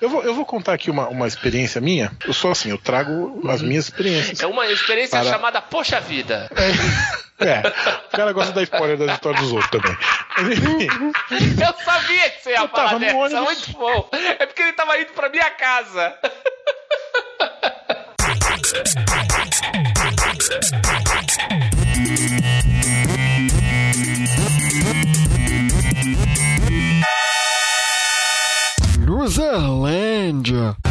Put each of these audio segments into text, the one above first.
Eu vou, eu vou contar aqui uma, uma experiência minha. Eu sou assim, eu trago as minhas experiências. É uma experiência Para- chamada Poxa Vida. É, o cara gosta da spoiler das histórias dos outros também. Eu sabia que você ia Eu tava falar no dessa. ônibus. Muito bom. É porque ele tava indo pra minha casa. Luzerlândia.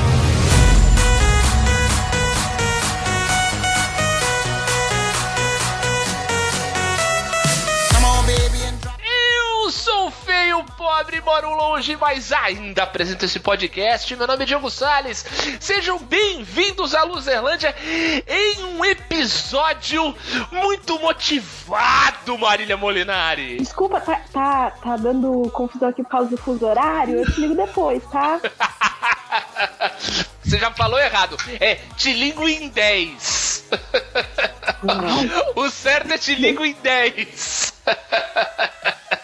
Pobre, moro longe, mas ainda apresento esse podcast. Meu nome é Diogo Salles. Sejam bem-vindos à Luzerlândia em um episódio muito motivado, Marília Molinari. Desculpa, tá, tá, tá dando confusão aqui por causa do fuso horário? Eu te ligo depois, tá? Você já falou errado. É te ligo em 10. O certo é te ligo em 10.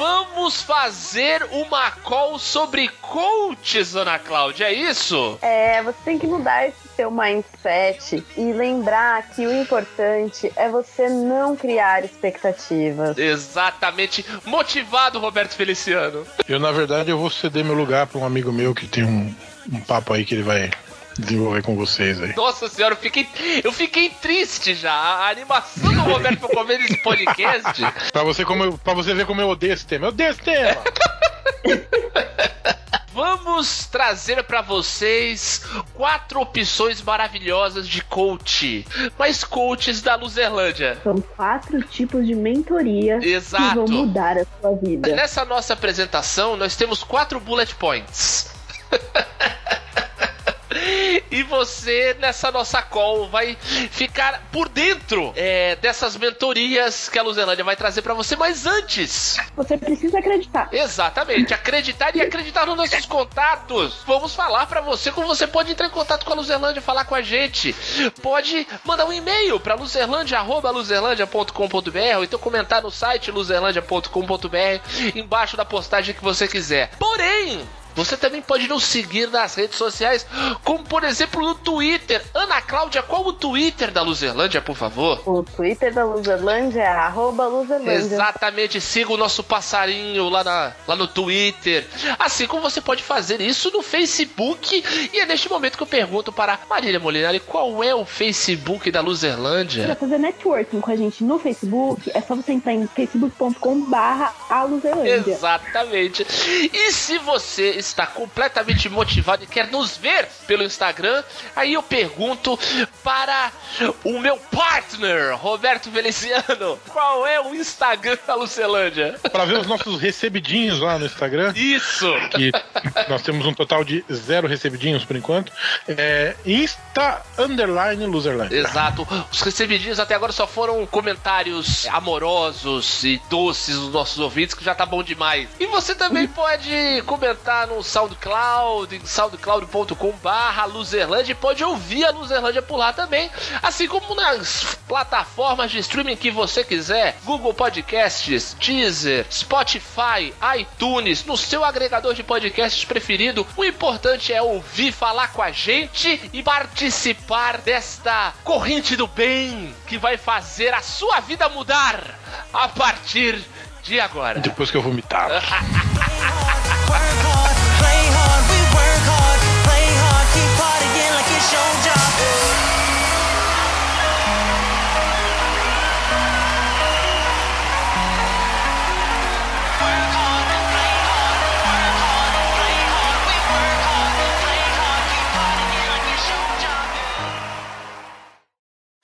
Vamos fazer uma call sobre coaches, Ana Cláudia, é isso? É, você tem que mudar esse seu mindset e lembrar que o importante é você não criar expectativas. Exatamente. Motivado, Roberto Feliciano. eu, na verdade, eu vou ceder meu lugar para um amigo meu que tem um, um papo aí que ele vai desenvolver com vocês aí. Nossa senhora, eu fiquei, eu fiquei triste já. A animação do Roberto pra comer nesse podcast. Pra você, como eu, pra você ver como eu odeio esse tema. Eu odeio esse tema! Vamos trazer pra vocês quatro opções maravilhosas de coach. Mas coaches da Luzerlândia. São quatro tipos de mentoria que Exato. vão mudar a sua vida. Nessa nossa apresentação, nós temos quatro bullet points. E você, nessa nossa call, vai ficar por dentro é, dessas mentorias que a Luzerlândia vai trazer pra você. Mas antes, Você precisa acreditar. Exatamente, acreditar e acreditar nos nossos contatos. Vamos falar pra você como você pode entrar em contato com a Luzerlândia, falar com a gente. Pode mandar um e-mail pra luzerlândia@luzerlândia.com.br ou então comentar no site luzerlândia.com.br embaixo da postagem que você quiser. Porém, você também pode nos seguir nas redes sociais, como por exemplo no Twitter. Ana Cláudia, qual o Twitter da Luzerlândia, por favor? O Twitter da Luzerlândia é arroba Luzerlândia. Exatamente, siga o nosso passarinho lá, na- lá no Twitter. Assim como você pode fazer isso no Facebook. E é neste momento que eu pergunto para Marília Molinari qual é o Facebook da Luzerlândia. Pra fazer networking com a gente no Facebook, é só você entrar em facebook.com barra a Luzerlândia. Exatamente. E se você está completamente motivado e quer nos ver pelo Instagram, aí eu pergunto para o meu partner, Roberto Feliciano, qual é o Instagram da Lucelândia? Pra ver os nossos recebidinhos lá no Instagram, Isso! que nós temos um total de zero recebidinhos por enquanto, é Insta Underline Loserline. Exato. Os recebidinhos até agora só foram comentários amorosos e doces dos nossos ouvintes, que já tá bom demais. E você também pode comentar no SoundCloud, em soundcloud.com barra Luzerlândia, e pode ouvir a Luzerlândia por lá também, assim como nas plataformas de streaming que você quiser, Google Podcasts, Deezer, Spotify, iTunes, no seu agregador de podcasts preferido. O importante é ouvir, falar com a gente e participar desta corrente do bem que vai fazer a sua vida mudar a partir de agora. Depois que eu vomitar.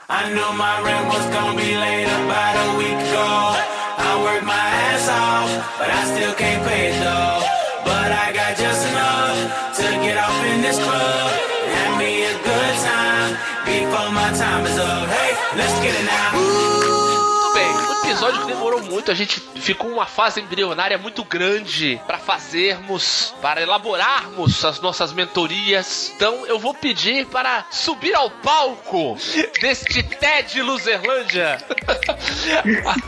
I knew my rent was gonna be late about a week ago. I worked my ass off, but I still can't pay it though. But I got just enough to get off in this club time is up. Hey, let's get it now. Ooh. Episódio que demorou muito, a gente ficou uma fase embrionária muito grande pra fazermos, para elaborarmos as nossas mentorias. Então eu vou pedir para subir ao palco deste TED Luzerlândia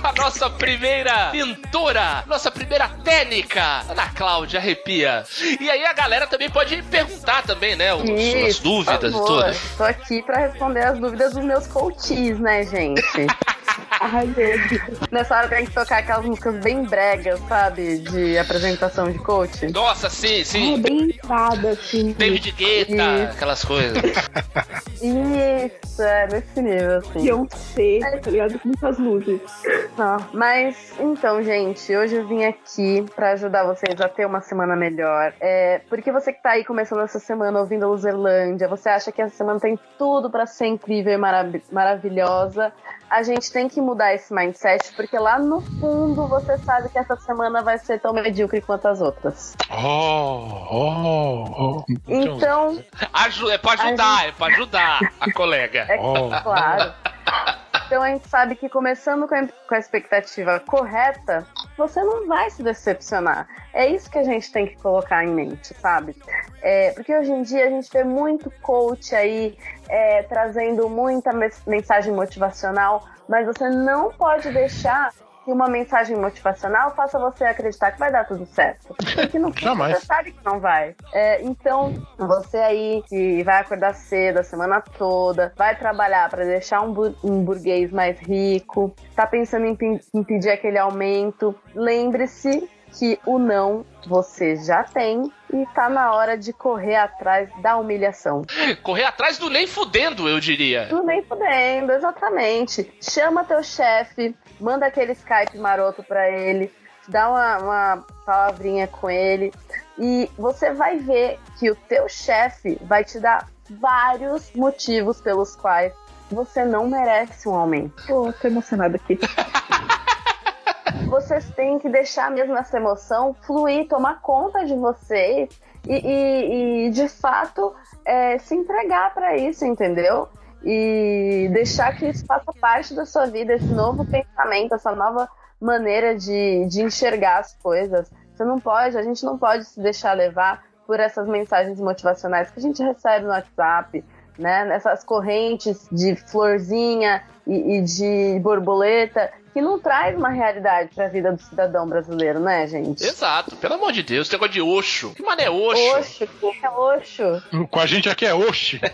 a nossa primeira pintora, nossa primeira técnica, Ana Cláudia Arrepia. E aí a galera também pode perguntar também, né, os, as Isso, dúvidas e tudo. Tô aqui pra responder as dúvidas dos meus coaches, né, gente? Ai, meu Deus. Nessa hora tem que tocar aquelas músicas bem bregas, sabe? De apresentação de coach. Nossa, sim, É sim. bem entrada, assim. David Guetta, Isso. aquelas coisas. Isso, é nesse nível, assim. Beyoncé, tá ligado? Com muitas luzes. Não, mas então, gente, hoje eu vim aqui pra ajudar vocês a ter uma semana melhor. É, porque você que tá aí começando essa semana ouvindo a Luzerlândia, você acha que essa semana tem tudo pra ser incrível e marav- maravilhosa. A gente tem que mudar esse mindset, porque lá no fundo você sabe que essa semana vai ser tão medíocre quanto as outras. Oh, oh, oh. Então, Aju é pra ajudar, é pra ajudar a colega. é Oh. claro. Então a gente sabe que começando com a, com a expectativa correta, você não vai se decepcionar. É isso que a gente tem que colocar em mente, sabe? É, porque hoje em dia a gente vê muito coach aí é, trazendo muita mensagem motivacional, mas você não pode deixar que uma mensagem motivacional faça você acreditar que vai dar tudo certo. Porque fim Jamais. você sabe que não vai. É, então, você aí que vai acordar cedo a semana toda, vai trabalhar para deixar um, bu- um burguês mais rico, tá pensando em, em pedir aquele aumento, lembre-se que o não você já tem e tá na hora de correr atrás da humilhação. Correr atrás do nem fudendo, eu diria. Tudo nem fudendo, exatamente. Chama teu chefe, manda aquele Skype maroto pra ele, dá uma, uma palavrinha com ele e você vai ver que o teu chefe vai te dar vários motivos pelos quais você não merece um aumento. Pô, tô emocionada aqui. Vocês têm que deixar mesmo essa emoção fluir, tomar conta de vocês e, e- e, de fato é, se entregar para isso, entendeu? E deixar que isso faça parte da sua vida, esse novo pensamento, essa nova maneira de, de enxergar as coisas. Você não pode, a gente não pode se deixar levar por essas mensagens motivacionais que a gente recebe no WhatsApp, né? Nessas correntes de florzinha e, e de borboleta que não traz uma realidade para a vida do cidadão brasileiro, né, gente? Exato, pelo amor de Deus, esse negócio de Oxo. Que mané Oxo? Oxo, que é Oxo? Com a gente aqui é Oxi.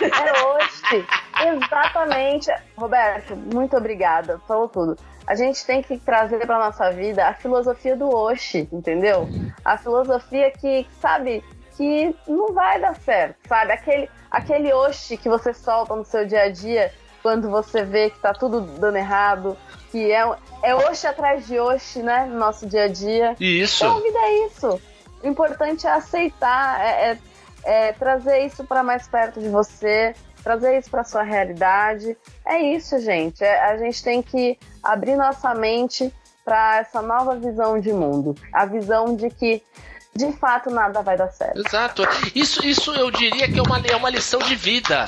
É Oxi. Exatamente. Roberto, muito obrigada. Falou tudo. A gente tem que trazer para nossa vida a filosofia do Oxi, entendeu? A filosofia que, sabe, que não vai dar certo, sabe? Aquele, aquele Oxi que você solta no seu dia a dia quando você vê que tá tudo dando errado, que é, é Oxi atrás de Oxi, né? No nosso dia a dia. Isso. Então, a vida é isso. O importante é aceitar, é, é- é trazer isso para mais perto de você, trazer isso para sua realidade. É isso, gente. É- a gente tem que abrir nossa mente para essa nova visão de mundo, a visão de que de fato nada vai dar certo. Exato. Isso, isso eu diria que é uma, é uma lição de vida.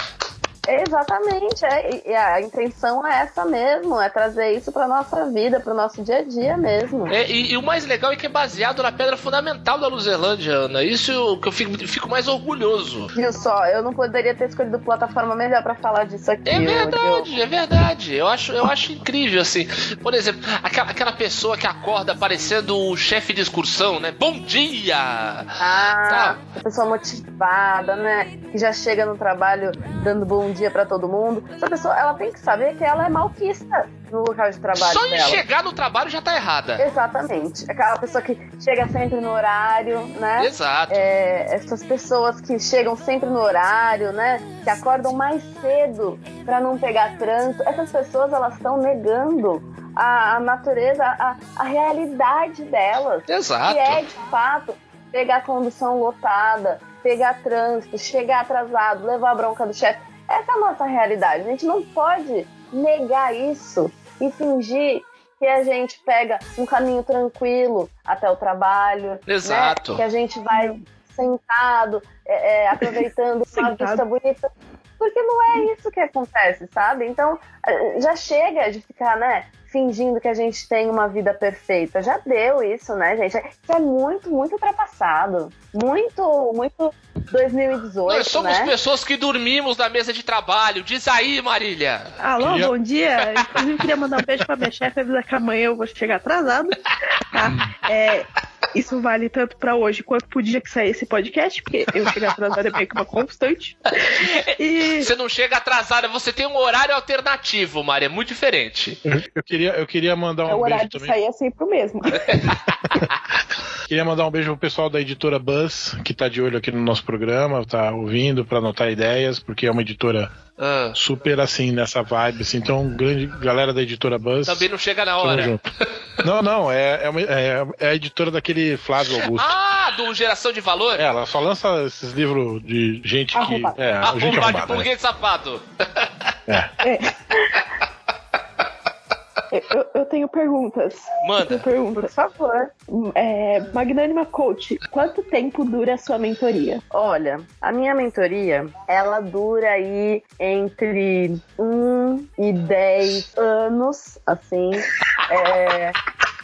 Exatamente, é, e- a intenção é essa mesmo, é trazer isso para nossa vida, para o nosso dia a dia mesmo. É, e, e o mais legal é que é baseado na pedra fundamental da Luzerlândia, Ana. Isso eu- que eu fico, fico mais orgulhoso. Viu só, eu não poderia ter escolhido plataforma melhor para falar disso aqui. É verdade, é verdade. Eu acho, eu acho incrível, assim. Por exemplo, aquela, aquela pessoa que acorda parecendo o chefe de excursão, né? Bom dia! Ah, Tá. a pessoa motivada, né? Que já chega no trabalho dando bom dia pra todo mundo. Essa pessoa, ela tem que saber que ela é malquista no local de trabalho Só em dela. chegar no trabalho já tá errada. Exatamente. Aquela pessoa que chega sempre no horário, né? Exato. É, essas pessoas que chegam sempre no horário, né? Que acordam mais cedo pra não pegar trânsito. Essas pessoas, elas estão negando a, a natureza, a, a realidade delas. Exato. Que é, de fato, pegar condução lotada, pegar trânsito, chegar atrasado, levar a bronca do chefe. Essa é a nossa realidade. A gente não pode negar isso e fingir que a gente pega um caminho tranquilo até o trabalho. Exato. Né? Que a gente vai sentado, é, é, aproveitando uma Sentado. vista bonita. porque não é isso que acontece, sabe? Então, eh, já chega de ficar, né? Fingindo que a gente tem uma vida perfeita. Já deu isso, né, gente? Isso é muito, muito ultrapassado. Muito, muito 2018. Nós somos né? pessoas que dormimos na mesa de trabalho. Diz aí, Marília. Alô, Queria- bom dia. Inclusive, queria mandar um beijo pra minha chefe avisar que amanhã eu vou chegar atrasado. Tá? É, isso vale tanto pra hoje quanto pro dia que sair esse podcast, porque eu chegar atrasado é meio que uma constante. E Você não chega atrasada, você tem um horário alternativo, Mari. É muito diferente. Eu queria, eu queria mandar o um horário beijo de também. sair é sempre o mesmo. Queria mandar um beijo pro pessoal da editora Buzz, que tá de olho aqui no nosso programa, tá ouvindo pra anotar ideias, porque é uma editora Ah, super assim nessa vibe, assim. Então, grande galera da editora Buzz. também não chega na hora. Não, não, é, é, uma- é- é a editora daquele Flávio Augusto. Ah, do Geração de Valor? É, ela só lança esses livros de gente que. Arrombado. É, Ah, gente de arrombada. né? burguês safado. Eu, eu tenho perguntas. Eu Manda. tenho perguntas. Por favor. É, Magnânima Coach, quanto tempo dura a sua mentoria? Olha, a minha mentoria, ela dura aí entre 1 e 10 anos, assim. É,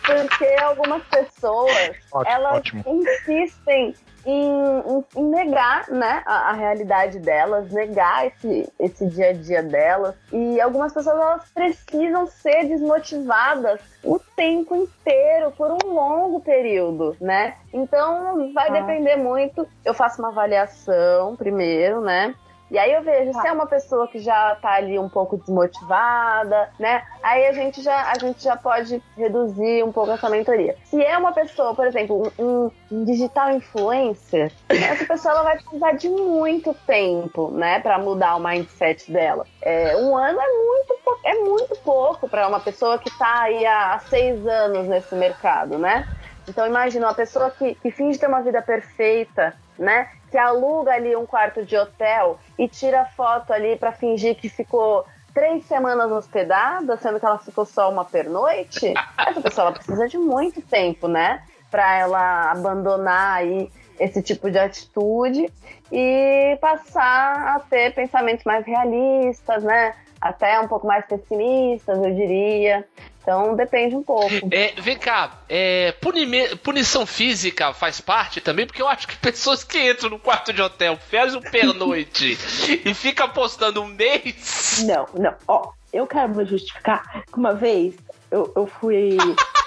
porque algumas pessoas, Ótimo, elas ótimo. insistem em, em- negar né, a, a realidade delas, negar esse, esse dia a dia delas. E algumas pessoas elas precisam ser desmotivadas o tempo inteiro, por um longo período, né? Então vai Ah. depender muito. Eu faço uma avaliação primeiro, né? E aí eu vejo Tá. se é uma pessoa que já tá ali um pouco desmotivada, né? Aí a gente já, a gente já pode reduzir um pouco essa mentoria. Se é uma pessoa, por exemplo, um, um- digital influencer, essa pessoa ela vai precisar de muito tempo, né, para mudar o mindset dela. É, um ano é muito, é muito pouco para uma pessoa que tá aí há, há seis anos nesse mercado, né? Então imagina uma pessoa que, que finge ter uma vida perfeita, né? Que aluga ali um quarto de hotel e tira foto ali para fingir que ficou três semanas hospedada, sendo que ela ficou só uma pernoite. Essa pessoa precisa de muito tempo, né? Para ela abandonar aí esse tipo de atitude e passar a ter pensamentos mais realistas, né? Até um pouco mais pessimistas, eu diria. Então depende um pouco. É, vem cá, é, punime- punição física faz parte também, porque eu acho que pessoas que entram no quarto de hotel, faz um pernoite e fica postando um mês. Não, não. Ó, eu quero me justificar que uma vez eu, eu fui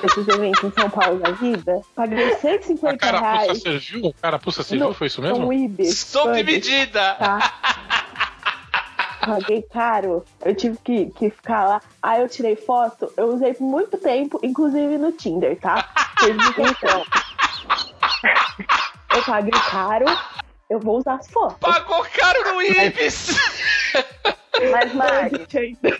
esses eventos em São Paulo da vida, paguei A 150 carapuça reais serviu? Carapuça serviu? No- Foi isso mesmo? o Ibis. Sob medida! Tá? Paguei caro, eu tive que, que ficar lá. Aí eu tirei foto, eu usei por muito tempo, inclusive no Tinder, tá? Vocês me entendem. Eu paguei caro, eu vou usar as fotos. Pagou caro no Ibis! Mas, Mag, Ainda.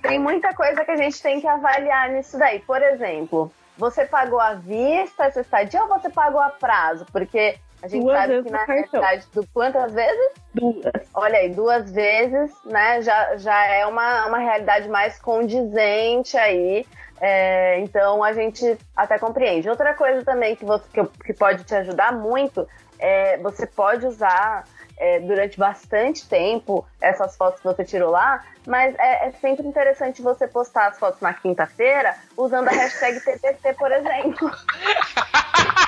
tem muita coisa que a gente tem que avaliar nisso daí. Por exemplo, você pagou à vista essa estadia ou você pagou a prazo? Porque a gente Duas sabe vezes que na cartão. realidade, do quantas vezes? Duas. Olha aí, duas vezes, né? Já, já é uma, uma realidade mais condizente aí. É, então a gente até compreende. Outra coisa também que, você, que, que pode te ajudar muito é você pode usar é, durante bastante tempo essas fotos que você tirou lá, mas é, é sempre interessante você postar as fotos na quinta-feira usando a hashtag TPC, por exemplo.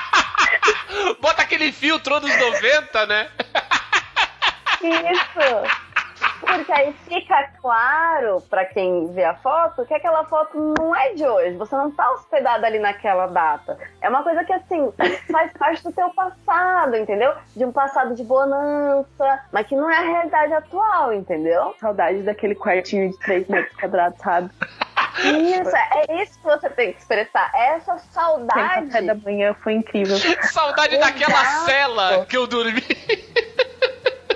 Bota aquele filtro dos 90, né? Isso! Porque aí fica claro pra quem vê a foto que aquela foto não é de hoje. Você não tá hospedado ali naquela data. É uma coisa que, assim, faz parte do teu passado, entendeu? De um passado de bonança, mas que não é a realidade atual, entendeu? Saudade daquele quartinho de 3 metros quadrados, sabe? Isso, é isso que você tem que expressar. Essa saudade. café da manhã foi incrível. Saudade daquela Exato. cela que eu dormi.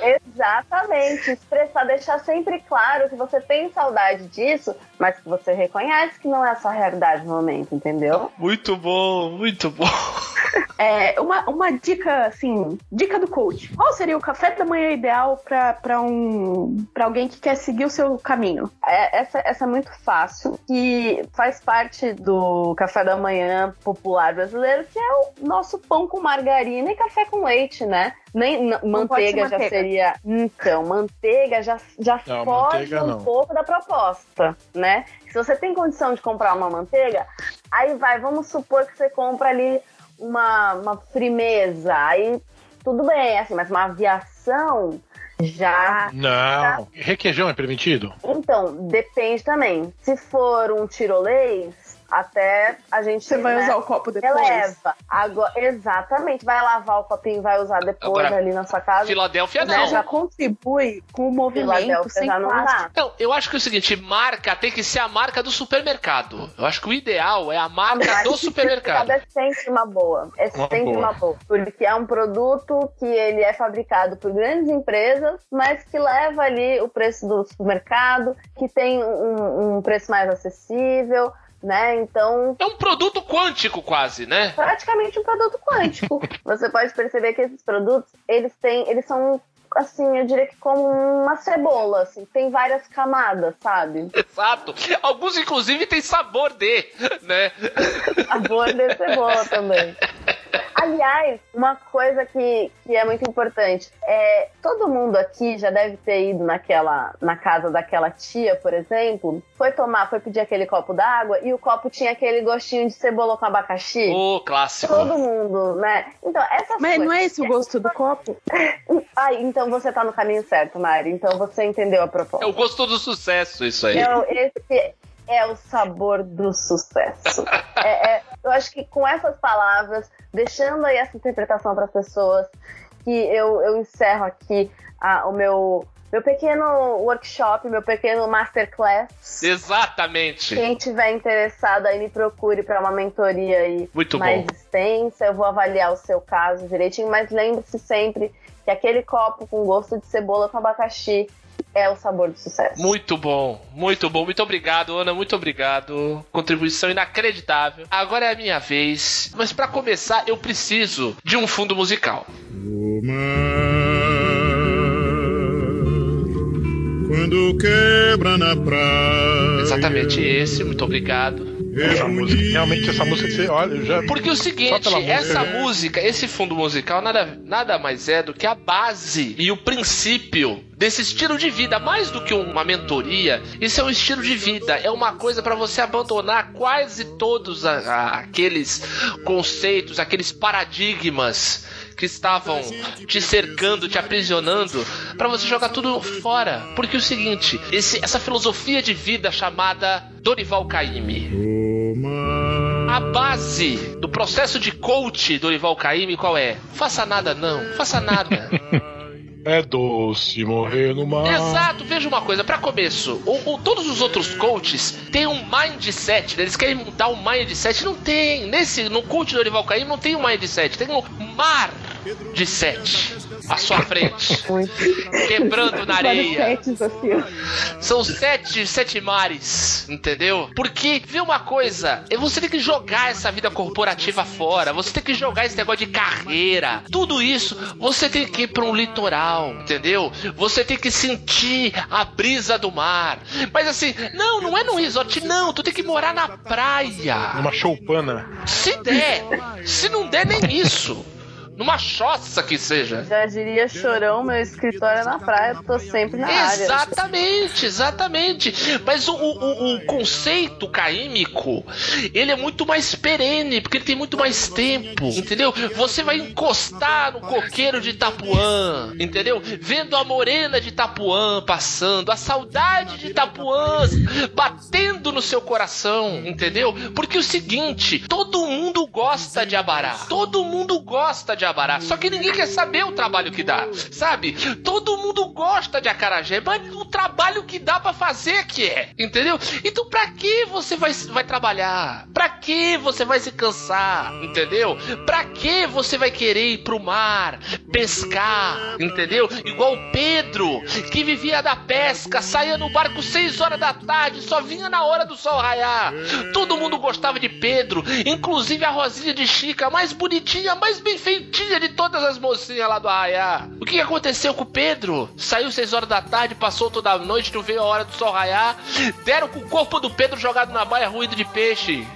Exatamente, expressar, deixar sempre claro que você tem saudade disso, mas que você reconhece que não é a sua realidade no momento, entendeu? Muito bom, muito bom. É, uma, uma dica, assim, dica do coach. Qual seria o café da manhã ideal pra, um, pra alguém que quer seguir o seu caminho? É, essa, essa é muito fácil, que faz parte do café da manhã popular brasileiro, que é o nosso pão com margarina e café com leite, né? Nem n- manteiga já manteiga. seria. Então, manteiga já, já Não, foge manteiga um não. pouco da proposta, né? Se você tem condição de comprar uma manteiga, aí vai, vamos supor que você compra ali uma, uma frimeza, aí tudo bem, assim, mas uma aviação já. Não. Requeijão é permitido? Então, depende também. Se for um tirolês, até a gente. Você vai né, usar o copo depois? Releva. Agora, exatamente. Vai lavar o copinho, vai usar depois Agora, ali na sua casa. Filadélfia Né, não. Já contribui com o movimento Filadélfia sem já não dá. Não, eu acho que é o seguinte, marca tem que ser a marca do supermercado. Eu acho que o ideal é a marca do supermercado. É sempre uma boa. É Uma sempre boa. uma boa. Porque é um produto que ele é fabricado por grandes empresas, mas que leva ali o preço do supermercado, que tem um, um preço mais acessível, né? Então, É um produto quântico quase, né? praticamente um produto quântico. Você pode perceber que esses produtos, eles têm, eles são assim, eu diria que como uma cebola, assim, tem várias camadas, sabe? Exato. Alguns, inclusive, têm sabor de, né? Sabor de cebola também. Aliás, uma coisa que, que é muito importante é todo mundo aqui já deve ter ido naquela na casa daquela tia, por exemplo, foi tomar, foi pedir aquele copo d'água e o copo tinha aquele gostinho de cebola com abacaxi. O clássico. Todo mundo, né? Então, essas Mas não coisas. é esse o gosto do copo? Ai, então você tá no caminho certo, Mari. Então você entendeu a proposta. É o gosto do sucesso, isso aí. Então, esse é o sabor do sucesso. É- é- eu acho que com essas palavras, deixando aí essa interpretação para as pessoas, que eu, eu encerro aqui ah, o meu, meu pequeno workshop, meu pequeno masterclass. Exatamente. Quem tiver interessado aí me procure para uma mentoria aí Muito mais bom. extensa. Eu vou avaliar o seu caso direitinho, mas lembre-se sempre que aquele copo com gosto de cebola com abacaxi é o sabor do sucesso. Muito bom, muito bom. Muito obrigado, Ana. Muito obrigado. Contribuição inacreditável. Agora é a minha vez. Mas pra começar, eu preciso de um fundo musical. O mar, quando quebra na praia. Exatamente esse. Muito obrigado. É Essa música, realmente, essa música, você olha, já. Porque o Só seguinte, música, essa música, esse fundo musical, nada, nada mais é do que a base e o princípio desse estilo de vida. Mais do que uma mentoria, isso é um estilo de vida. É uma coisa para você abandonar quase todos a- a- aqueles conceitos, aqueles paradigmas que estavam te cercando, te aprisionando, para você jogar tudo fora. Porque o seguinte, esse- essa filosofia de vida chamada Dorival Caymmi, O a base do processo de coach do Dorival Caymmi qual é? Faça nada não, faça nada. É doce morrer no mar. Exato, veja uma coisa, pra começo, o, o- todos os outros coaches têm um mindset, né? eles querem montar um mindset, não tem, nesse, no coach do Dorival Caymmi não tem um mindset, tem um mar de sete à sua frente, quebrando na areia. Assim. São sete, sete mares, entendeu? Porque, vê uma coisa, você tem que jogar essa vida corporativa fora, você tem que jogar esse negócio de carreira, tudo isso, você tem que ir pra um litoral, entendeu? Você tem que sentir a brisa do mar. Mas assim, não, não é num resort, não, tu tem que morar na praia. Numa choupana. Se der, se não der nem isso. Numa choça que seja. Já diria chorão, meu escritório é na praia, tô sempre na área. Exatamente, exatamente. Mas o, o- o- o conceito caímico, ele é muito mais perene, porque ele tem muito mais tempo, entendeu? Você vai encostar no coqueiro de Itapuã, entendeu? Vendo a morena de Itapuã passando, a saudade de Itapuã batendo no seu coração, entendeu? Porque o seguinte, todo mundo gosta de Abará. Todo mundo gosta de Abará, só que ninguém quer saber o trabalho que dá, sabe? Todo mundo gosta de Acarajé, mas o trabalho que dá pra fazer que é, entendeu? Então pra que você vai, vai trabalhar? Pra que você vai se cansar, entendeu? Pra que você vai querer ir pro mar, pescar, entendeu? Igual o Pedro, que vivia da pesca, saía no barco 6 horas da tarde, só vinha na hora do sol raiar. Todo mundo gostava de Pedro, inclusive a Rosinha de Chica, mais bonitinha, mais bem feitinha de todas as mocinhas lá do Arraiá. O que aconteceu com o Pedro? Saiu 6 horas da tarde, passou toda a noite, não veio a hora do sol raiar. Deram com o corpo do Pedro jogado na baia ruído de peixe.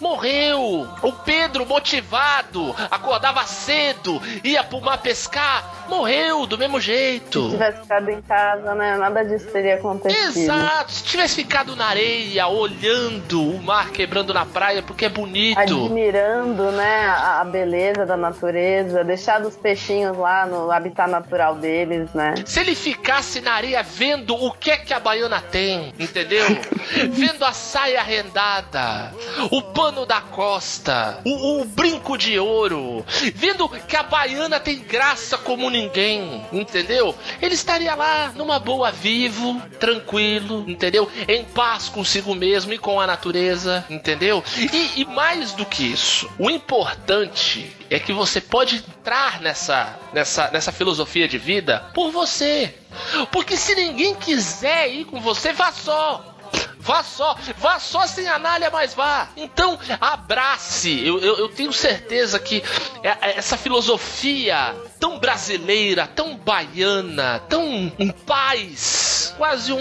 Morreu. O Pedro, motivado, acordava cedo, ia pro mar pescar, morreu do mesmo Se jeito. tivesse ficado em casa, né? Nada disso teria acontecido. Exato, se tivesse ficado na areia, olhando o mar quebrando na praia, porque é bonito. Admirando, né, a, a beleza da natureza, deixado os peixinhos lá no habitat natural deles, né? Se ele ficasse na areia vendo o que é que a baiana tem, entendeu? vendo a saia rendada, o pano da costa, o, o brinco de ouro, vendo que a baiana tem graça como ninguém, entendeu? Ele estaria lá numa boa, vivo, tranquilo, entendeu? Em paz consigo mesmo e com a natureza, entendeu? E, e mais do que isso, o importante é que você pode entrar nessa, nessa, nessa filosofia de vida por você. Porque se ninguém quiser ir com você, vá só. Vá só, vá só sem anália, mas vá. Então, abrace. Eu, eu, eu tenho certeza que é- é essa filosofia tão brasileira, tão baiana, tão em paz, quase um,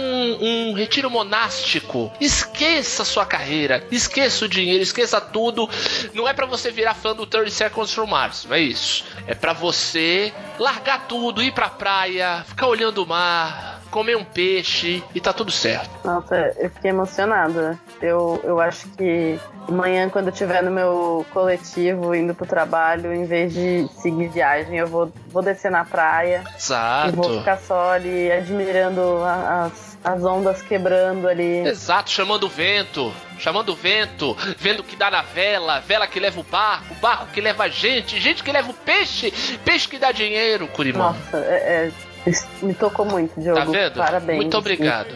um retiro monástico. Esqueça sua carreira, esqueça o dinheiro, esqueça tudo. Não é pra você virar fã do 30 Seconds from Mars, não é isso. É pra você largar tudo, ir pra praia, ficar olhando o mar, comer um peixe e tá tudo certo. Nossa, eu fiquei emocionada. Eu, eu acho que amanhã, quando eu estiver no meu coletivo indo pro trabalho, em vez de seguir viagem, eu vou, vou descer na praia e vou Exato. ficar só ali admirando a- as, as ondas quebrando ali. Exato, chamando o vento, chamando o vento, vendo o que dá na vela, vela que leva o barco, barco que leva a gente, gente que leva o peixe, peixe que dá dinheiro, Curimão. Nossa, é- é, me tocou muito, Diogo. Tá vendo? Parabéns. Muito obrigado.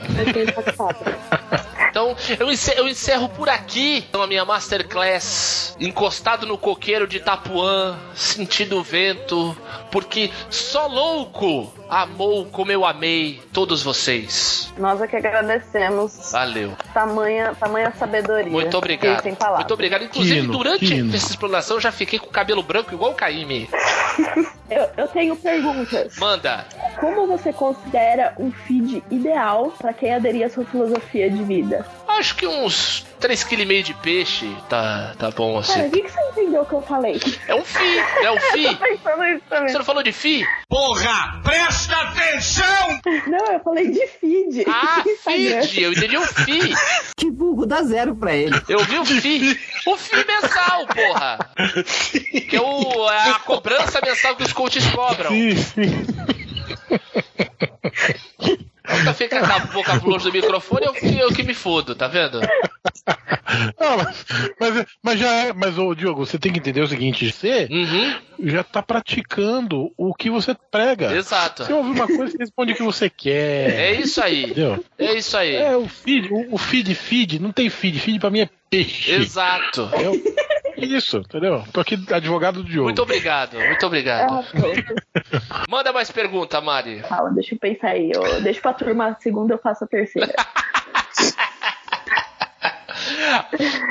Então, eu encerro, eu encerro por aqui então, a minha masterclass, encostado no coqueiro de Itapuã, sentindo o vento, porque só louco amou como eu amei todos vocês. Nós é que agradecemos. Valeu. Tamanha, tamanha sabedoria. Muito obrigado. Muito obrigado. Inclusive, Quino, durante quino. essa exploração, eu já fiquei com o cabelo branco igual o Caíme. Eu, eu tenho perguntas. Manda. Como você considera um feed ideal pra quem aderir à sua filosofia de vida? Acho que uns 3,5 kg de peixe tá, tá bom Cara, assim. o que, que você entendeu que eu falei? É um fi, é um fi. Pensando isso também. Você não falou de fi? Porra, presta atenção! Não, eu falei de feed. Ah, feed. Eu entendi um fi. Que vulgo dá zero pra ele. Eu vi o fi. O fi mensal, porra. Que é o, é a cobrança mensal que os coaches cobram. Sim, sim. Nunca fica com a boca longe do microfone, eu que, eu que me fodo, tá vendo? Ah, mas, mas, mas já é. Mas, ô, Diogo, você tem que entender o seguinte: você Uhum, já tá praticando o que você prega. exato. Você ouve uma coisa, você responde o que você quer. É isso aí. Entendeu? É isso aí. É, o feed, o, o feed, feed, não tem feed. Feed pra mim é peixe. Exato. Eu- isso, entendeu? Tô aqui advogado do Diogo. Muito obrigado, muito obrigado. Ah, pronto. Manda mais pergunta, Mari. Fala, deixa eu pensar aí. Eu deixo pra turma a segunda, eu faço a terceira.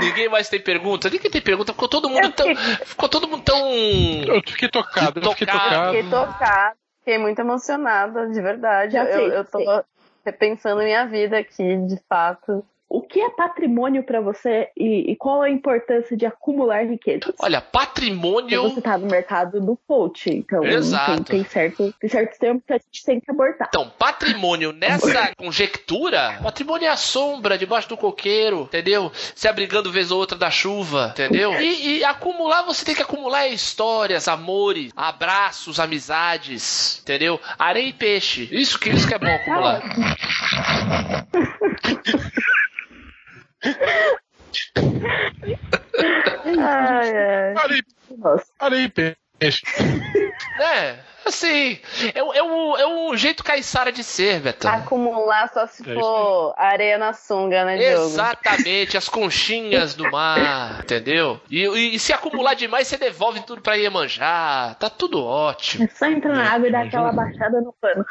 Ninguém mais tem pergunta? Ninguém tem pergunta. Ficou todo mundo Eu tão. fiquei- Ficou todo mundo tão. Eu fiquei tocado, eu fiquei Tocado. tocado. Fiquei tocada, fiquei muito emocionada, de verdade. Eu, sei, eu tô sei. repensando minha vida aqui, de fato. O que é patrimônio pra você e, e qual a importância de acumular riquezas? Olha, patrimônio. você tá no mercado do coach, então Exato. tem, tem, certo, tem certos termos que a gente tem que abordar. Então, patrimônio nessa conjectura, patrimônio é a sombra debaixo do coqueiro, entendeu? Se abrigando vez ou outra da chuva, entendeu? E, e acumular, você tem que acumular histórias, amores, abraços, amizades, entendeu? Areia e peixe. Isso que, isso que é bom acumular ai. Parei, Nossa. parei, peixe. É, assim, é, o- é, o, é o jeito caiçara de ser, Betão. Acumular só se É for areia na sunga, né, Diogo? Exatamente, as conchinhas do mar, entendeu? E, e- e se acumular demais, você devolve tudo pra Iemanjá. Tá tudo ótimo. É só entrar na água e dar aquela baixada no pano.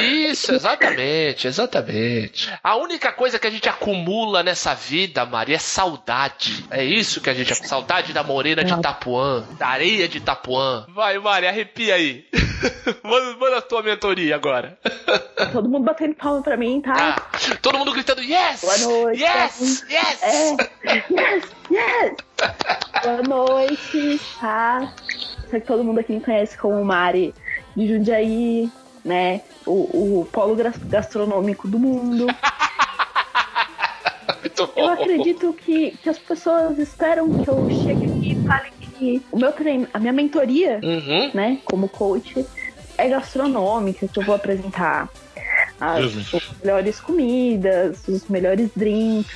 Isso, exatamente, exatamente. A única coisa que a gente acumula nessa vida, Maria, é saudade. É isso que a gente. Saudade da morena de Itapuã, da areia de Itapuã. Vai, Maria, arrepia aí. manda, manda a tua mentoria agora. Todo mundo batendo palma pra mim, tá? Ah, todo mundo gritando yes! Boa noite. Yes! Yes! É. Yes, yes. Boa noite, tá? Sei que todo mundo aqui me conhece como Mari de Jundiaí, né? O, o polo gastronômico do mundo. Eu acredito que, que as pessoas esperam que eu chegue aqui e fale que o meu treino, a minha mentoria, Uhum. né, como coach, é gastronômica, que eu vou apresentar as, as melhores comidas, os melhores drinks,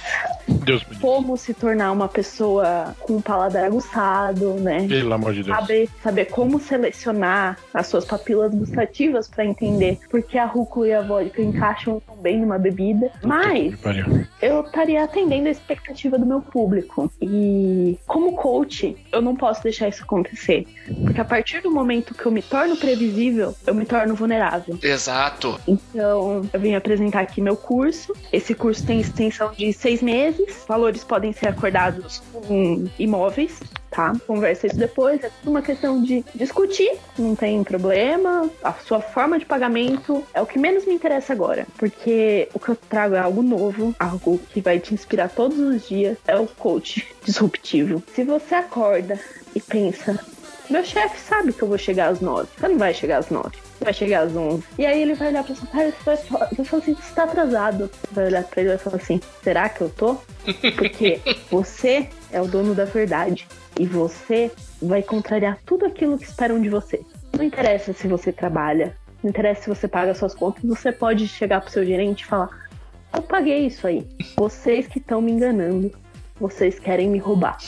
Deus como se tornar uma pessoa com um paladar aguçado, né? Pelo amor de Deus. Saber, saber como selecionar as suas papilas gustativas para entender porque a rúcula e a vodka encaixam tão bem numa bebida. Mas eu estaria atendendo a expectativa do meu público. E como coach, eu não posso deixar isso acontecer. Porque a partir do momento que eu me torno previsível, eu me torno vulnerável. Exato. Então, eu vim apresentar aqui meu curso. Esse curso tem extensão de seis meses. Valores podem ser acordados com imóveis, tá? Conversa isso depois. É tudo uma questão de discutir, não tem problema. A sua forma de pagamento é o que menos me interessa agora. Porque o que eu trago é algo novo, algo que vai te inspirar todos os dias. É o coach disruptivo. Se você acorda e pensa, meu chefe sabe que eu vou chegar às nove. Você não vai chegar às nove. Vai chegar às onze. E aí ele vai olhar pra cara e você vai falar, vai falar assim, você tá atrasado. Vai olhar pra ele e vai falar assim, será que eu tô? Porque você é o dono da verdade. E você vai contrariar tudo aquilo que esperam de você. Não interessa se você trabalha, não interessa se você paga suas contas, você pode chegar pro seu gerente e falar, eu paguei isso aí. Vocês que estão me enganando. Vocês querem me roubar.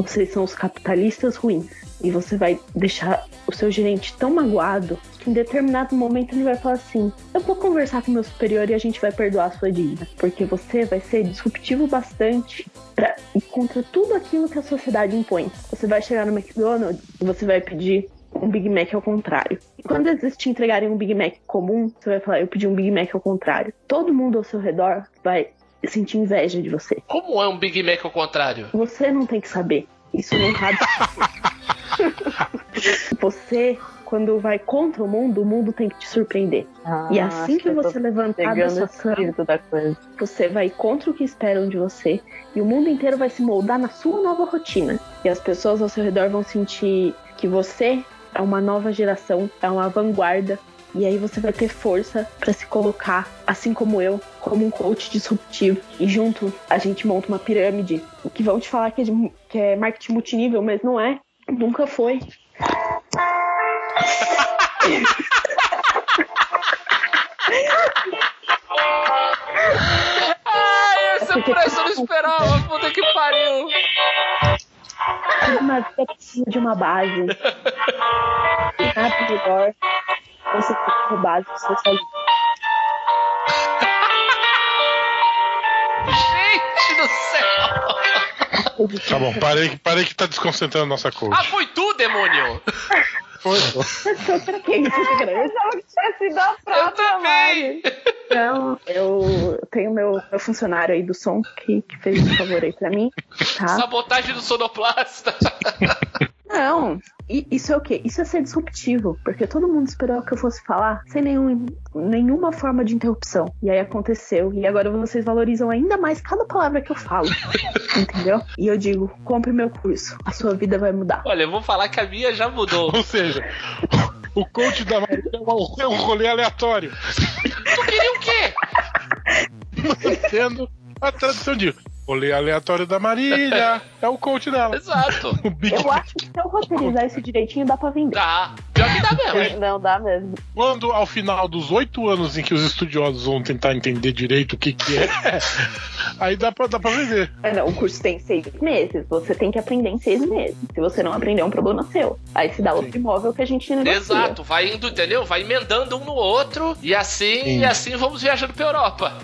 Vocês são os capitalistas ruins. E você vai deixar o seu gerente tão magoado que em determinado momento ele vai falar assim: Eu vou conversar com meu superior e a gente vai perdoar a sua dívida. Porque você vai ser disruptivo bastante pra contra tudo aquilo que a sociedade impõe. Você vai chegar no McDonald's e você vai pedir um Big Mac ao contrário. E quando eles te entregarem um Big Mac comum, você vai falar: Eu pedi um Big Mac ao contrário. Todo mundo ao seu redor vai sentir inveja de você. Como é um Big Mac ao contrário? Você não tem que saber. Isso não cabe. você, quando vai contra o mundo, o mundo tem que te surpreender. e assim que você levantar da sua o cama, espírito da coisa. você vai contra o que esperam de você. E o mundo inteiro vai se moldar na sua nova rotina. E as pessoas ao seu redor vão sentir que você é uma nova geração, é uma vanguarda. E aí você vai ter força pra se colocar, assim como eu, como um coach disruptivo. E junto a gente monta uma pirâmide. O que vão te falar que é, de- que é marketing multinível, mas não é. Nunca foi. Ai, essa pressa eu não esperava. Puta que pariu. Uma precisa de uma base. Nada melhor você uma base do seu saúde. Gente do céu. Tá bom, parei, parei que tá desconcentrando a nossa coach. Ah, foi tu, demônio. Foi, foi. Eu pra quem Eu achava que tinha sido a Eu própria também. Não, eu tenho meu, meu funcionário aí do som que, que fez esse favor aí pra mim, tá? Sabotagem do sonoplasta. Não, e isso é o quê? Isso é ser disruptivo, porque todo mundo esperou que eu fosse falar sem nenhum, nenhuma forma de interrupção. E aí aconteceu, e agora vocês valorizam ainda mais cada palavra que eu falo, entendeu? E eu digo, compre meu curso, a sua vida vai mudar. Olha, eu vou falar que a minha já mudou. Ou seja, o coach da Maria é um- é rolê aleatório. Tu queria o quê? Sendo a tradução de rolê aleatório da Marília. É o coach dela. Exato. O Big Eu acho que se eu roteirizar isso direitinho, dá pra vender. Tá. Pior que dá mesmo. Não dá mesmo. Quando, ao final dos oito anos em que os estudiosos vão tentar entender direito o que, que é, aí dá pra, dá pra vender. É, não, o curso tem seis meses. Você tem que aprender em seis meses. Se você não aprender, é um problema seu. Aí se dá outro imóvel que a gente negocia. Exato, vai indo, entendeu? Vai emendando um no outro e assim, Sim. e assim vamos viajando pra Europa.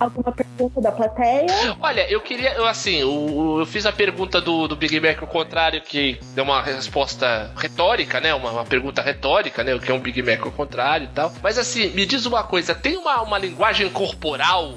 Alguma pergunta da plateia? Olha, eu queria, eu assim, o- eu fiz a pergunta do, do Big Mac ao contrário, que deu uma resposta retórica, né? Uma, uma pergunta retórica, né? O que é um Big Mac ao contrário e tal. Mas assim, me diz uma coisa, tem uma, uma linguagem corporal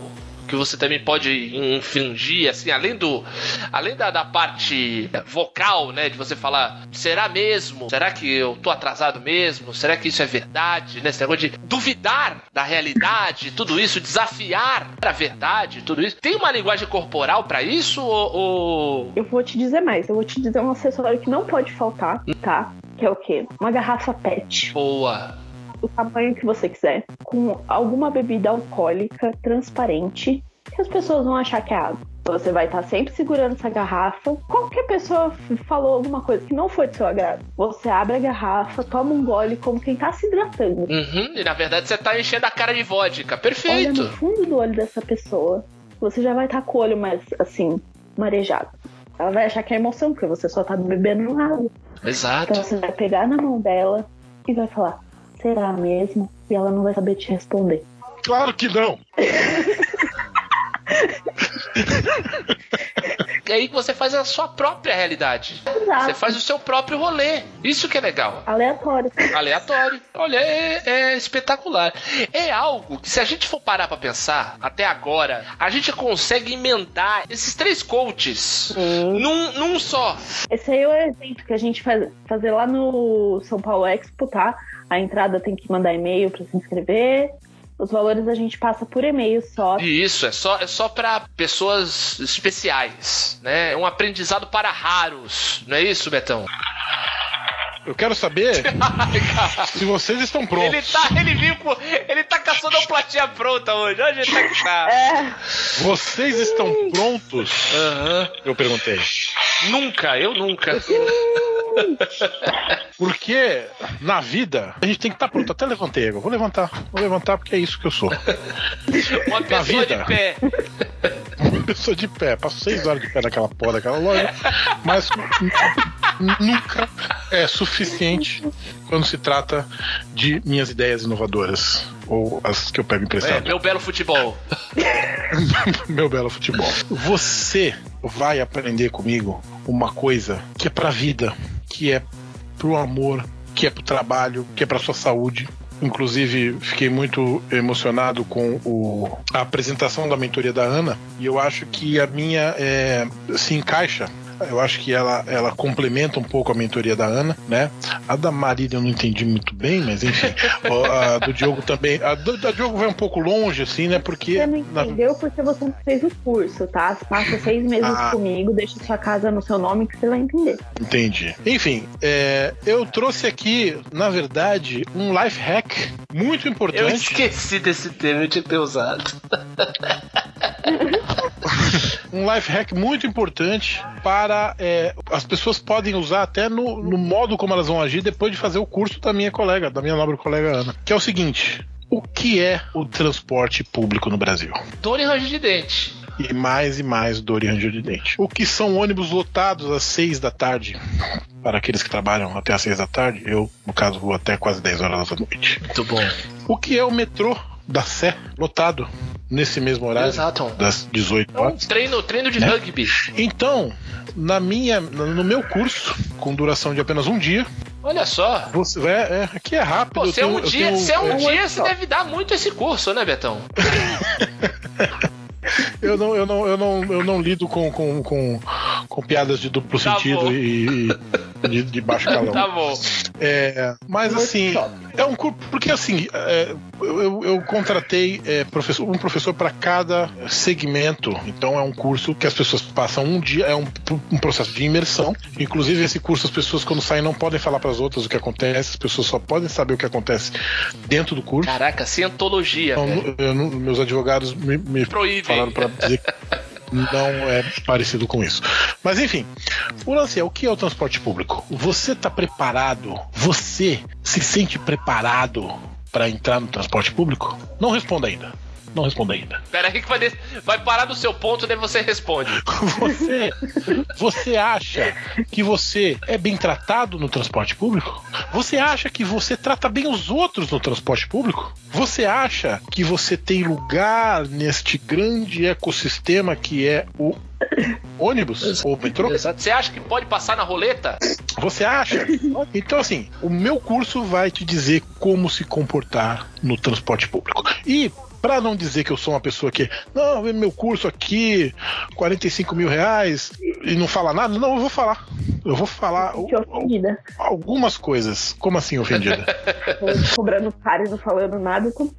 que você também pode infringir, assim, além do. Além da, da parte vocal, né? De você falar, será mesmo? Será que eu tô atrasado mesmo? Será que isso é verdade? Né? Esse negócio de duvidar da realidade, tudo isso, desafiar a verdade, tudo isso. Tem uma linguagem corporal pra isso? Ou, ou- Eu vou te dizer mais, eu vou te dizer um acessório que não pode faltar, tá? Que é o quê? Uma garrafa PET. Boa. O tamanho que você quiser, com alguma bebida alcoólica transparente, que as pessoas vão achar que é água. Você vai estar sempre segurando essa garrafa. Qualquer pessoa falou alguma coisa que não foi do seu agrado, você abre a garrafa, toma um gole como quem tá se hidratando. Uhum, e na verdade você tá enchendo a cara de vodka. Olha Perfeito. no fundo do olho dessa pessoa, você já vai estar com o olho mais assim, marejado. Ela vai achar que é emoção, porque você só tá bebendo água. Exato. Então você vai pegar na mão dela e vai falar: será mesmo? E ela não vai saber te responder. Claro que não. É aí que você faz a sua própria realidade. Você Exato. faz o seu próprio rolê. Isso que é legal. Aleatório. Aleatório. Olha, é, é espetacular. É algo que, se a gente for parar pra pensar, até agora, a gente consegue emendar esses três coaches num, num só. Esse aí é o evento que a gente faz fazer lá no São Paulo Expo, tá? A entrada tem que mandar e-mail pra se inscrever. Os valores a gente passa por e-mail só. E isso, é só, é só para pessoas especiais, né? É um aprendizado para raros, não é isso, Betão? Eu quero saber se vocês estão prontos. Ele tá, ele viu, com- ele tá com a sonoplastia pronta hoje. Hoje ele tá que tá. É, Vocês estão prontos? Aham. Eu perguntei. Nunca, eu nunca. Porque na vida a gente tem que estar pronto. Até levantei agora. Vou levantar. Vou levantar porque é isso que eu sou. Uma pessoa vida. de pé. Eu sou de pé. Passo seis horas de pé naquela porra daquela loja. Mas nunca é suficiente quando se trata de minhas ideias inovadoras. Ou as que eu pego É, emprestado. meu belo futebol. meu belo futebol. Você vai aprender comigo uma coisa que é pra vida, que é pro amor, que é pro trabalho, que é pra sua saúde. Inclusive, fiquei muito emocionado com o- a apresentação da mentoria da Ana e eu acho que a minha é, se encaixa. Eu acho que ela, ela complementa um pouco a mentoria da Ana, né? A da Marília eu não entendi muito bem, mas enfim. A do Diogo também. A do, da Diogo vai um pouco longe, assim, né? Porque. você não na- entendeu porque você não fez o curso, tá? Passa seis meses Ah. comigo, deixa sua casa no seu nome que você vai entender. Entendi. Enfim, é, eu trouxe aqui, na verdade, um life hack muito Eu importante. esqueci desse tema, eu tinha ter usado. Um life hack muito importante para. é, as pessoas podem usar até no, no modo como elas vão agir depois de fazer o curso da minha colega, da minha nobre colega Ana. Que é o seguinte: o que é o transporte público no Brasil? Dor e range de dente. E mais e mais dor e ranger de dente. O que são ônibus lotados às seis da tarde? Para aqueles que trabalham até às seis da tarde, eu, no caso, vou até quase 10 horas da noite. Muito bom. O que é o metrô da Sé lotado nesse mesmo horário? Exato. Das 18 horas. Treino, treino de Né? rugby. Então, na minha, no meu curso, com duração de apenas um dia, Olha só. você é, é, aqui é rápido. Pô, se é um dia, tenho- se é um é, dia, você deve dar muito esse curso, né, Betão? eu não, eu não, eu não, eu não lido com, com, com, com piadas de duplo Tá sentido bom. e, e de, de baixo calão. Tá bom. É, mas assim, é um curso. Porque assim, é, eu, eu- contratei é, professor, um professor para cada segmento. Então é um curso que as pessoas passam um dia, é um, um processo de imersão. Inclusive, esse curso, as pessoas, quando saem, não podem falar para as outras o que acontece, as pessoas só podem saber o que acontece dentro do curso. Caraca, cientologia. Então, eu meus advogados me, me falaram para dizer que não é parecido com isso. Mas enfim, o lance é o que é o transporte público? Você está preparado? Você se sente preparado para entrar no transporte público? Não responda ainda. Não responda ainda. Pera aí que vai, des- vai parar do seu ponto, daí você responde. Você, você acha que você é bem tratado no transporte público? Você acha que você trata bem os outros no transporte público? Você acha que você tem lugar neste grande ecossistema que é o ônibus ou metrô? Você acha que pode passar na roleta? Você acha? Então, assim, o meu curso vai te dizer como se comportar no transporte público. E Pra não dizer que eu sou uma pessoa que, não, vê meu curso aqui, 45 mil reais, e não fala nada, não, eu vou falar. Eu vou falar ofendida. algumas coisas. Como assim, ofendida? Cobrando caro e não falando nada. eu tô-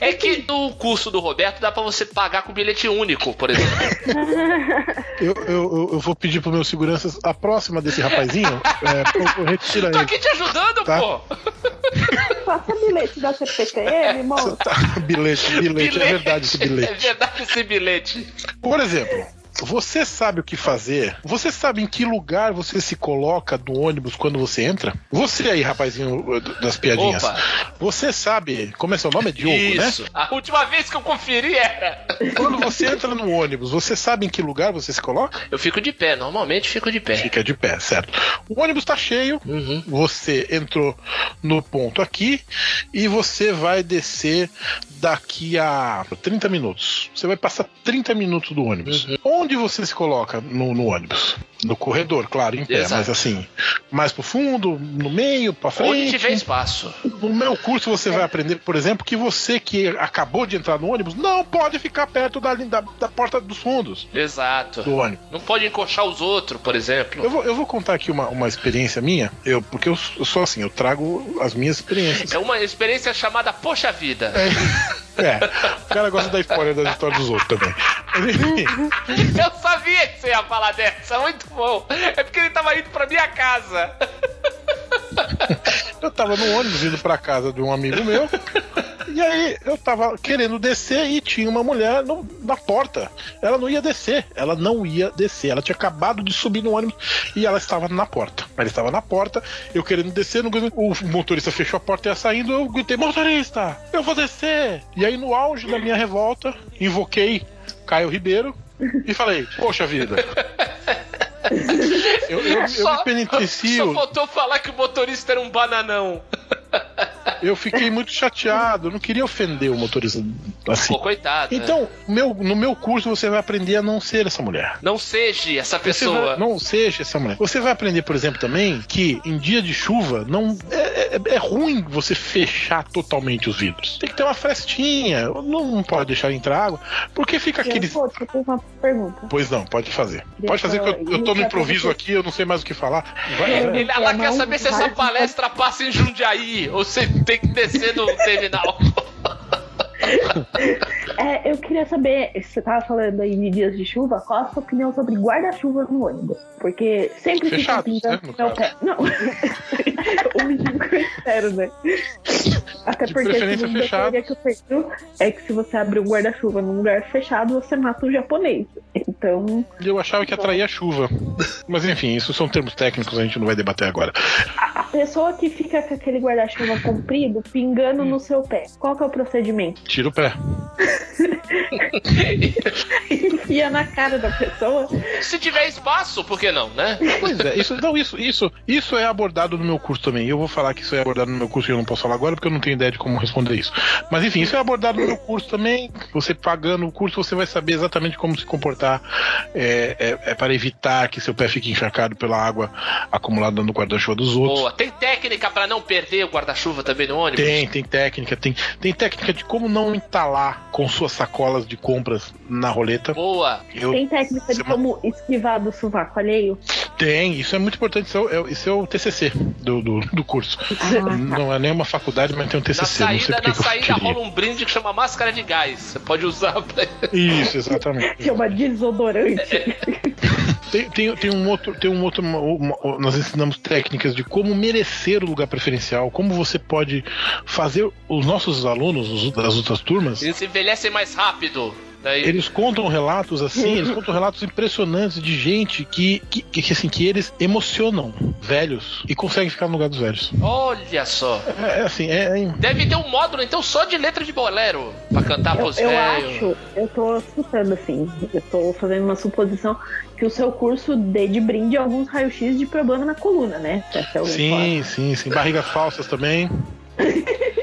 É que no curso do Roberto dá pra você pagar com bilhete único, por exemplo. eu, eu, eu- eu vou pedir pro meus seguranças a próxima desse rapazinho, é, pô, retira Tô ele. aqui te ajudando, Tá. pô. Passa bilhete da CPTM, irmão. Tá, bilhete, bilhete, é verdade esse É bilhete. verdade esse bilhete. Por exemplo, você sabe o que fazer? Você sabe em que lugar você se coloca no ônibus quando você entra? Você aí, rapazinho das piadinhas. Opa. Você sabe, como é seu nome? É Diogo, né? Isso. A última vez que eu conferi era. Quando você entra no ônibus, você sabe em que lugar você se coloca? Eu fico de pé, normalmente fico de pé. Fica de pé, certo? O ônibus tá cheio, Uhum. você entrou no ponto aqui e você vai descer daqui a 30 minutos. Você vai passar 30 minutos do ônibus. Uhum. Onde você se coloca no, no ônibus? No corredor, claro, em pé, Exato. mas assim, mais pro fundo, no meio, pra frente. Onde tiver espaço. No meu curso você vai aprender, por exemplo, que você que acabou de entrar no ônibus não pode ficar perto da, da, da porta dos fundos Exato. do ônibus. Não pode encoxar os outros, por exemplo. Eu vou, eu vou contar aqui uma, uma experiência minha, eu, porque eu, eu sou assim, eu trago as minhas experiências. É uma experiência chamada Poxa Vida. É, o cara gosta da história das histórias dos outros também. Eu sabia que você ia falar dessa, muito bom. É porque ele tava indo pra minha casa. eu tava no ônibus indo pra casa de um amigo meu. E aí eu tava querendo descer e tinha uma mulher no- na porta. Ela não ia descer, ela não ia descer. Ela tinha acabado de subir no ônibus e ela estava na porta. Ela estava na porta, eu querendo descer, não- o motorista fechou a porta e ia saindo, eu gritei, motorista, eu vou descer. E aí no auge da minha revolta, invoquei Caio Ribeiro e falei, poxa vida. Eu, eu, eu Só- me penitencio. Só faltou falar que o motorista era um bananão. Eu fiquei muito chateado, eu não queria ofender o motorista assim. Pô, coitado. Então, meu, no meu curso você vai aprender a não ser essa mulher. Não seja essa pessoa. vai- não seja essa mulher. Você vai aprender, por exemplo, também que em dia de chuva não é, é- é ruim você fechar totalmente os vidros. Tem que ter uma frestinha. Não, não pode deixar entrar água, porque fica aquele. Pô, eu tenho uma pergunta. Pois não, pode fazer. Deixa Pode fazer que eu, eu tô no eu- improviso aqui, eu não sei mais o que falar. Vai, ela É, quer saber se essa palestra passa em Jundiaí ou se tem que descer no terminal. É, eu queria saber, você tava falando aí de dias de chuva, qual a sua opinião sobre guarda-chuva no ônibus? Porque sempre fica Fechados, pingando né, no no meu pé. Não. o eu espero, né? Até De porque a fechado. teoria que eu tenho é que se você abrir um guarda-chuva num lugar fechado, você mata um japonês. Então, Eu achava que atraía chuva. Mas enfim, isso são termos técnicos, a gente não vai debater agora. a pessoa que fica com aquele guarda-chuva comprido pingando no seu pé, qual que é o procedimento? Tira o pé. Enfia na cara da pessoa. Se tiver espaço, por que não, né? Pois é, isso, não, isso, isso, isso é abordado no meu curso também. Eu vou falar que isso é abordado no meu curso e eu não posso falar agora porque eu não tenho ideia de como responder isso. Mas enfim, isso é abordado no meu curso também. Você pagando o curso, você vai saber exatamente como se comportar é, é- é para evitar que seu pé fique encharcado pela água acumulada no guarda-chuva dos outros. Boa. Tem técnica pra não perder o guarda-chuva também no ônibus? Tem, tem técnica, tem, tem técnica de como não entalar com suas sacolas de compras na roleta. Boa. Eu, Tem técnica de como esquivar do sovaco alheio? tem, isso é muito importante. Isso é, o- isso é o TCC do, do, do curso. Não é nem uma faculdade, mas tem um Na TCC. sei saída, na saída rola um brinde que chama máscara de gás. Você pode usar pra... Isso, exatamente. Chama desodorante. Tem, tem, tem um outro, tem um outro. uma- uma- nós ensinamos técnicas de como merecer o lugar preferencial, como você pode fazer os nossos alunos os- das outras turmas. Eles envelhecem mais rápido. Daí... Eles contam relatos assim, eles contam relatos impressionantes de gente que, que, que, assim, que eles emocionam velhos e conseguem ficar no lugar dos velhos. Olha só. É, é assim, é, é- Deve ter um módulo, então, só de letra de bolero pra cantar Eu, pros eu velhos. acho, eu tô chutando assim, eu tô fazendo uma suposição que o seu curso dê de brinde alguns raios-x de problema na coluna, né? Sim, sim, sim. Barrigas falsas também.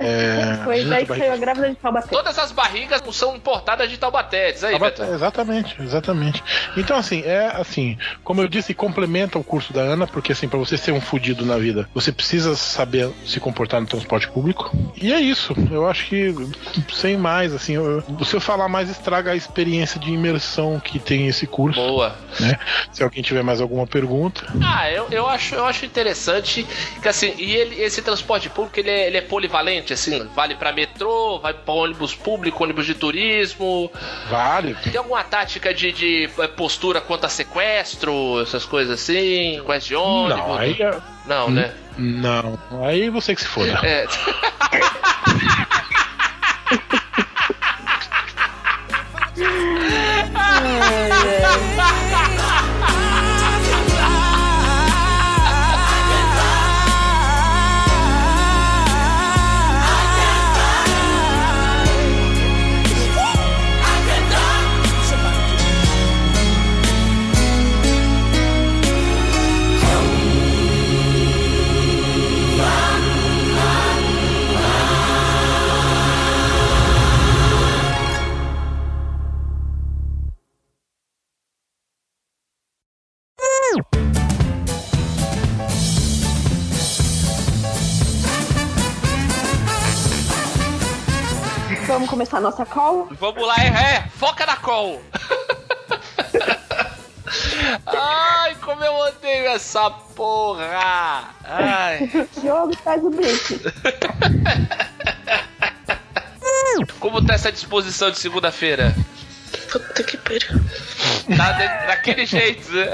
É, Foi daí que saiu a grávida de Taubaté. Todas as barrigas são importadas de Taubaté. Diz aí, Taubaté, Beto. Exatamente, exatamente. Então, assim, é assim, como eu disse, complementa o curso da Ana, porque assim, pra você ser um fudido na vida, você precisa saber se comportar no transporte público. E é isso. Eu acho que, sem mais, assim, eu, se eu falar mais, estraga a experiência de imersão que tem esse curso. Boa. Né? Se alguém tiver mais alguma pergunta. Ah, eu, eu, acho, eu acho interessante que assim, e ele, esse transporte público ele é, ele é polivalente, assim, vale pra metrô, vai pra ônibus público, ônibus de turismo. Vale. Tem alguma tática de, de eh, postura quanto a sequestro, essas coisas assim? Sequestro de ônibus? Não, aí é- Não, né? Não, aí você que se foda. É. começar a nossa call? Vamos lá, é, é, foca na call. Ai, como eu odeio essa porra. Ai. Diogo, faz o briefing. Como tá essa disposição de segunda-feira? Puta que pariu. Tá de- daquele jeito, né?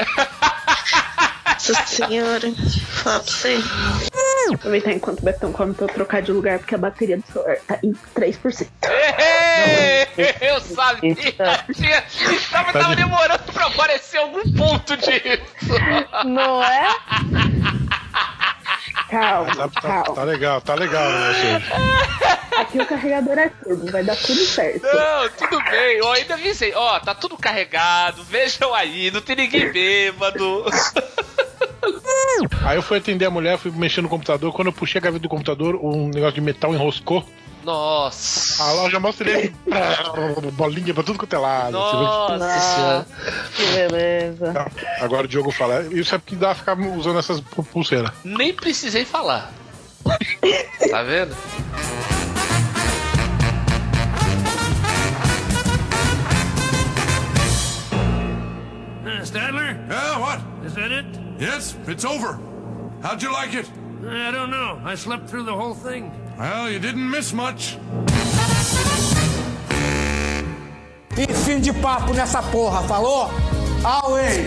Nossa senhora. Fala pra você. Aproveitar enquanto o Betão come pra eu trocar de lugar, porque a bateria do celular tá em 3%. Ei, Eu sabia! Tinha- Tava, tava demorando pra aparecer algum ponto disso. Não é? Calma, Tá, tá- calma. tá legal, tá legal né, você. Aqui o carregador é turbo, vai dar tudo certo. Não, tudo bem. Eu ainda avisei. Ó, tá tudo carregado. Vejam aí, não tem ninguém bêbado. Aí eu fui atender a mulher, fui mexer no computador. Quando eu puxei a gaveta do computador, um negócio de metal enroscou. Nossa. A loja mostra ele bolinha pra tudo quanto é lado. Nossa senhora. Que beleza. Agora o Diogo fala. Isso é porque dá pra ficar usando essas pu- pulseiras. Nem precisei falar. Tá vendo? Uh, Stadler? Yeah, what? Is that it? Yes, it's over. How'd you like it? I don't know. I slept through the whole thing. Well, you didn't miss much. E fim de papo nessa porra, falou? Away!